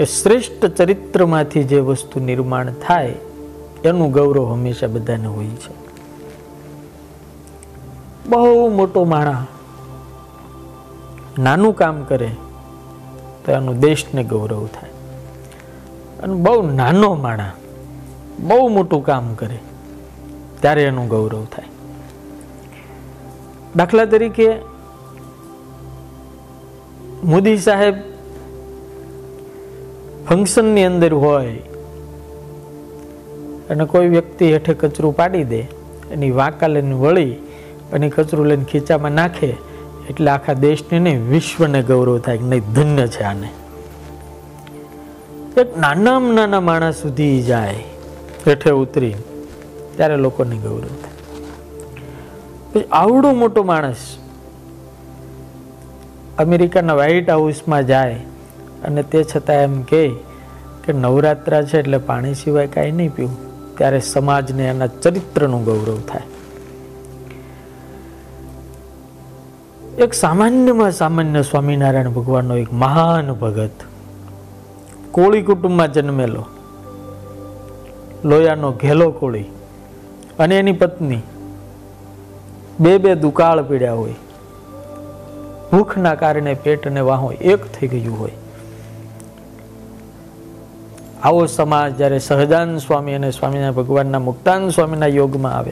કે શ્રેષ્ઠ ચરિત્રમાંથી જે વસ્તુ નિર્માણ થાય, એનું ગૌરવ હંમેશા બધાને હોય છે. બહુ મોટો માણા નાનું કામ કરે, તો એનું દેશને ગૌરવ થાય. અને બહુ નાનો માણા બહુ મોટું કામ કરે, ત્યારે એનું ગૌરવ થાય. દાખલા તરીકે મોદી સાહેબ ફંક્શનની અંદર હોય અને કોઈ વ્યક્તિ હેઠે કચરું પાડી દે, એની વાંકા લઈને વળી અને કચરું લઈને ખીચામાં નાખે, એટલે આખા દેશને નહીં વિશ્વને ગૌરવ થાય કે નહીં, ધન્ય છે આને. એક નાનામાં નાના માણસ સુધી જાય, હેઠે ઉતરી ત્યારે લોકોને ગૌરવ થાય. પછી આવડો મોટો માણસ અમેરિકાના વ્હાઇટ હાઉસમાં જાય અને તે છતાં એમ કહે કે નવરાત્રા છે એટલે પાણી સિવાય કાંઈ નહીં પીવું. ત્યારે સમાજને એના ચરિત્રનું ગૌરવ થાય. એક સામાન્યમાં સામાન્ય સ્વામિનારાયણ ભગવાનનો એક મહાન ભગત કોળી કુટુંબમાં જન્મેલો. લોયાનો ઘેલો કોળી અને એની પત્ની. બે બે દુકાળ પીડ્યા હોય. ભૂખના કારણે પેટ અને વાહો એક થઈ ગયું હોય. આવો સમાજ જ્યારે સહજાન સ્વામી અને સ્વામીના ભગવાનના મુક્તાન સ્વામીના યોગમાં આવે,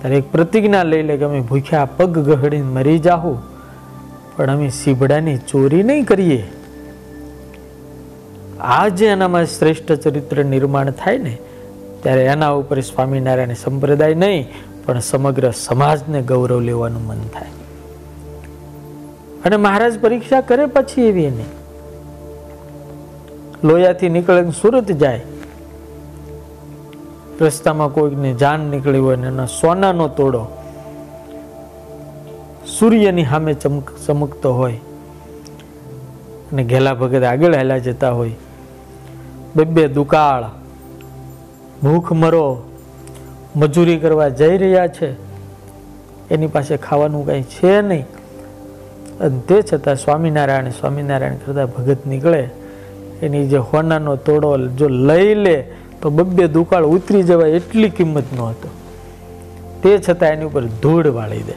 ત્યારે એક પ્રતિજ્ઞા લઈ લે કે અમે ભૂખ્યા પગ ગહડીને મરી જાહુ, પણ અમે સીબડાની ચોરી નહીં કરીએ. આ જે એનામાં શ્રેષ્ઠ ચરિત્ર નિર્માણ થાય ને, ત્યારે એના ઉપર સ્વામિનારાયણ સંપ્રદાય નહીં, પણ સમગ્ર સમાજને ગૌરવ લેવાનું મન થાય. અને મહારાજ પરીક્ષા કરે પછી એવી એની. લોયાથી નીકળે સુરત જાય. રસ્તામાં કોઈકને જાન નીકળી હોય ને એના સોનાનો તોડો સૂર્યની સામે ચમક, ચમકતો હોય અને ઘેલા ભગત આગળ હેલા જતા હોય. બે બે દુકાળ, ભૂખ મરો, મજૂરી કરવા જઈ રહ્યા છે. એની પાસે ખાવાનું કંઈ છે નહીં. અને તે છતાં સ્વામિનારાયણ સ્વામિનારાયણ કરતા ભગત નીકળે એની જે હોનાનો તોડો જો લઈ લે, તો બબ્બે દુકાળ ઉતરી જવાય એટલી કિંમત નો હતો. તે છતાં એની ઉપર ધૂળ વાળી દે.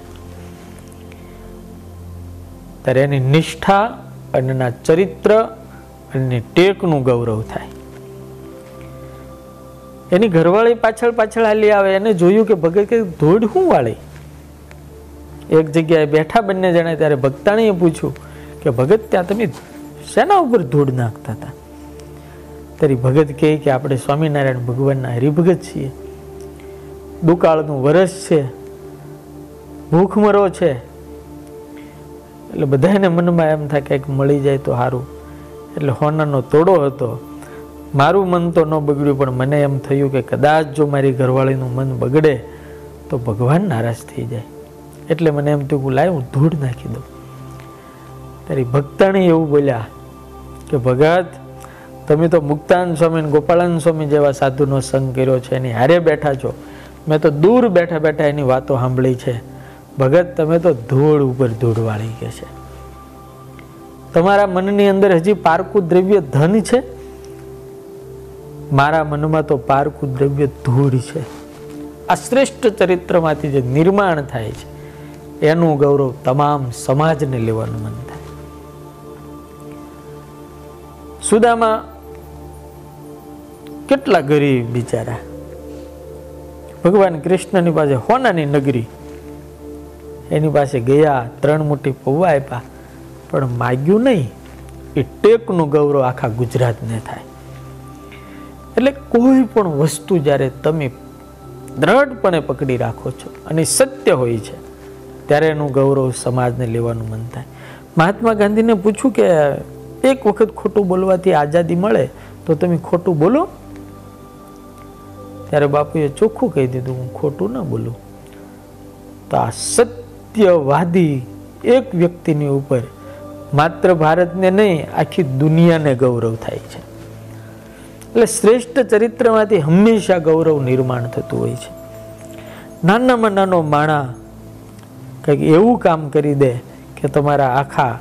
ત્યારે એની નિષ્ઠા અને ચરિત્ર અને ટેકનું ગૌરવ થાય. એની ઘરવાળી પાછળ પાછળ હાલી આવે, એને જોયું કે ભગત કે ધૂળ શું વાળી? એક જગ્યાએ બેઠા બંને જણા ત્યારે ભક્તાણીએ પૂછ્યું કે, ભગત, ત્યાં તમે શેના ઉપર ધૂળ નાખતા હતા? તારી ભગત કહે કે આપણે સ્વામિનારાયણ ભગવાનના હરિભગત છીએ. દુકાળનું વરસ છે. ભૂખમરો છે. એટલે બધાને મનમાં એમ થાય કંઈક મળી જાય તો સારું. એટલે હોનાનો તોડો હતો. મારું મન તો ન બગડ્યું, પણ મને એમ થયું કે કદાચ જો મારી ઘરવાળીનું મન બગડે તો ભગવાન નારાજ થઈ જાય. એટલે મને એમ થયું લાય હું ધૂળ નાખી દઉં. તારી ભક્તાણી એવું બોલ્યા કે, ભગત, તમે તો મુક્તાન સ્વામી અને ગોપાળાન સ્વામી જેવા સાધુનો સંગ કર્યો છે, એની હારે બેઠા છો. મેં તો દૂર બેઠા બેઠા એની વાતો સાંભળી છે. ભગત, તમે તો ધૂળ ઉપર ધૂળ વાળી કે છે. તમારા મનની અંદર હજી પારકું દ્રવ્ય ધન છે? મારા મનમાં તો પારકું દ્રવ્ય ધૂળ છે. આ શ્રેષ્ઠ ચરિત્રમાંથી જે નિર્માણ થાય છે, એનું ગૌરવ તમામ સમાજને લેવાનું મન સુદામાં કેટલા ગરીબ બિચારા. ભગવાન કૃષ્ણની પાસે હોનાની નગરી. એની પાસે ગયા, ત્રણ મોટી પૌવા આપ્યા, પણ માગ્યું નહીં. એ ટેકનું ગૌરવ આખા ગુજરાતને થાય. એટલે કોઈ પણ વસ્તુ જ્યારે તમે દ્રઢપણે પકડી રાખો છો અને સત્ય હોય છે, ત્યારે એનું ગૌરવ સમાજને લેવાનું મન થાય. મહાત્મા ગાંધીને પૂછ્યું કે એક વખત ખોટું બોલવાથી આઝાદી મળે, તો તમે ખોટું બોલો. ત્યારે બાપુએ ચોખ્ખું કહી દીધું, હું ખોટું ના બોલું. તો આ સત્યવાદી એક વ્યક્તિની ઉપર માત્ર ભારતને નહીં, આખી દુનિયાને ગૌરવ થાય છે. એટલે શ્રેષ્ઠ ચરિત્રમાંથી હંમેશા ગૌરવ નિર્માણ થતું હોય છે. નાનામાં નાનો માણા કંઈક એવું કામ કરી દે કે તમારા આખા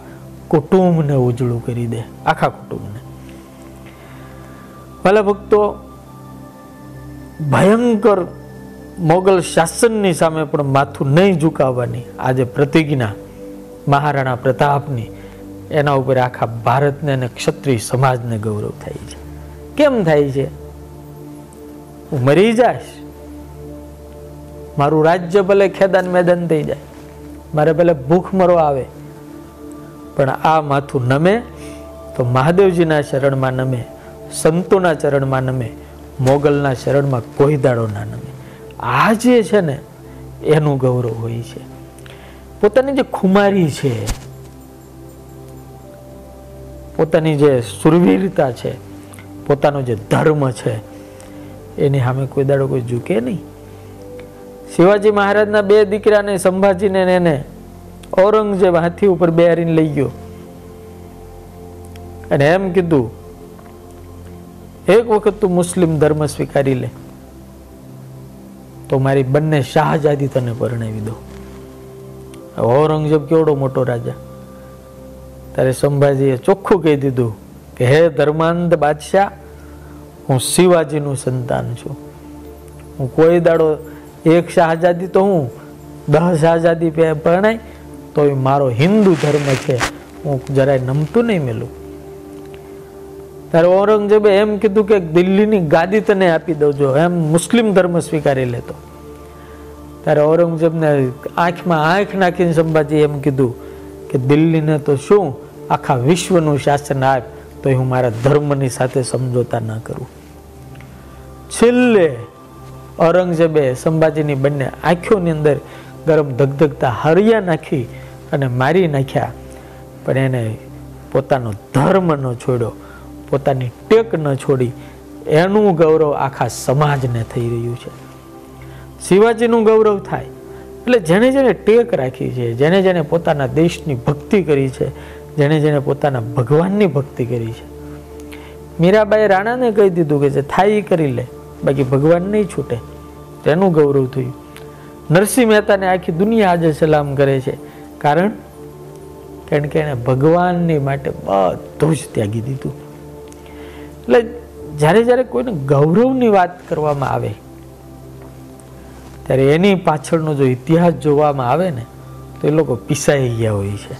કુટુંબને ઉજળું કરી દે, આખા કુટુંબને. ભલે ભક્તો, ભયંકર મોગલ શાસનની સામે પણ માથું નહીં ઝુકાવવાની આજે પ્રતિજ્ઞા મહારાણા પ્રતાપની, એના ઉપર આખા ભારતને અને ક્ષત્રિય સમાજને ગૌરવ થાય છે. કેમ થાય છે? હું મરી જાશ મારું રાજ્ય ભલે ખેદાન મેદાન થઈ જાય, મારે ભલે ભૂખ મરવા આવે પણ આ માથું નમે તો મહાદેવજીના શરણમાં નમે, સંતોના ચરણમાં નમે, મોગલના શરણમાં કોઈ દાડો ના નમે. આ જે છે ને, એનું ગૌરવ હોય છે. પોતાની જે ખુમારી છે, પોતાની જે સુરવીરતા છે, પોતાનો જે ધર્મ છે, એની સામે કોઈ દાડો કોઈ ઝૂકે નહીં. શિવાજી મહારાજના બે દીકરાને, સંભાજીને એને ઔરંગઝેબ હાથી ઉપર બેહારીને લઈ ગયો. અને એમ કીધું, એક વખત તું મુસ્લિમ ધર્મ સ્વીકારી લે, તો મારી બંને શાહજાદી તને પરણાવી દો ઔરંગઝેબ કેવડો મોટો રાજા? ત્યારે સંભાજીએ ચોખ્ખું કહી દીધું કે, હે ધર્માંધ બાદશાહ, હું શિવાજીનું સંતાન છું. હું કોઈ દાડો એક શાહજાદી તો હું, દસ શાહજાદી પરણાય તો મારો હિન્દુ ધર્મ છે, હું જરાય નમતું નહીં મેલું. ત્યારે ઔરંગઝેબે એમ કીધું કે દિલ્હીની ગાદી તને આપી દઉં એમ મુસ્લિમ ધર્મ સ્વીકારી લેતો. ત્યારે ઔરંગઝેબને આંખમાં આંખ નાખીને સંભાજી એમ કીધું કે દિલ્હીને તો શું આખા વિશ્વનું શાસન આપ તો હું મારા ધર્મની સાથે સમજોતા ન કરું. છેલ્લે ઔરંગઝેબે સંભાજીની બંને આંખોની અંદર ગરમ ધગધગતા હરિયા નાખી અને મારી નાખ્યા. પણ એને પોતાનો ધર્મ ન છોડ્યો, પોતાની ટેક ન છોડી, એનું ગૌરવ આખા સમાજને થઈ રહ્યું છે. શિવાજીનું ગૌરવ થાય. એટલે જેને જેને ટેક રાખી છે જેને જેને પોતાના દેશની ભક્તિ કરી છે, જેણે જેણે પોતાના ભગવાનની ભક્તિ કરી છે. મીરાબાઈ રાણાને કહી દીધું કે જે થાય કરી લે, બાકી ભગવાન નહીં છૂટે. તેનું ગૌરવ થયું. નરસિંહ મહેતાને આખી દુનિયા આજે સલામ કરે છે. કારણ કારણ કે એણે ભગવાનની માટે બધું જ ત્યાગી દીધું. એટલે જ્યારે જ્યારે કોઈને ગૌરવની વાત કરવામાં આવે, ત્યારે એની પાછળનો જો ઇતિહાસ જોવામાં આવે ને, તો એ લોકો પીસાઈ ગયા હોય છે.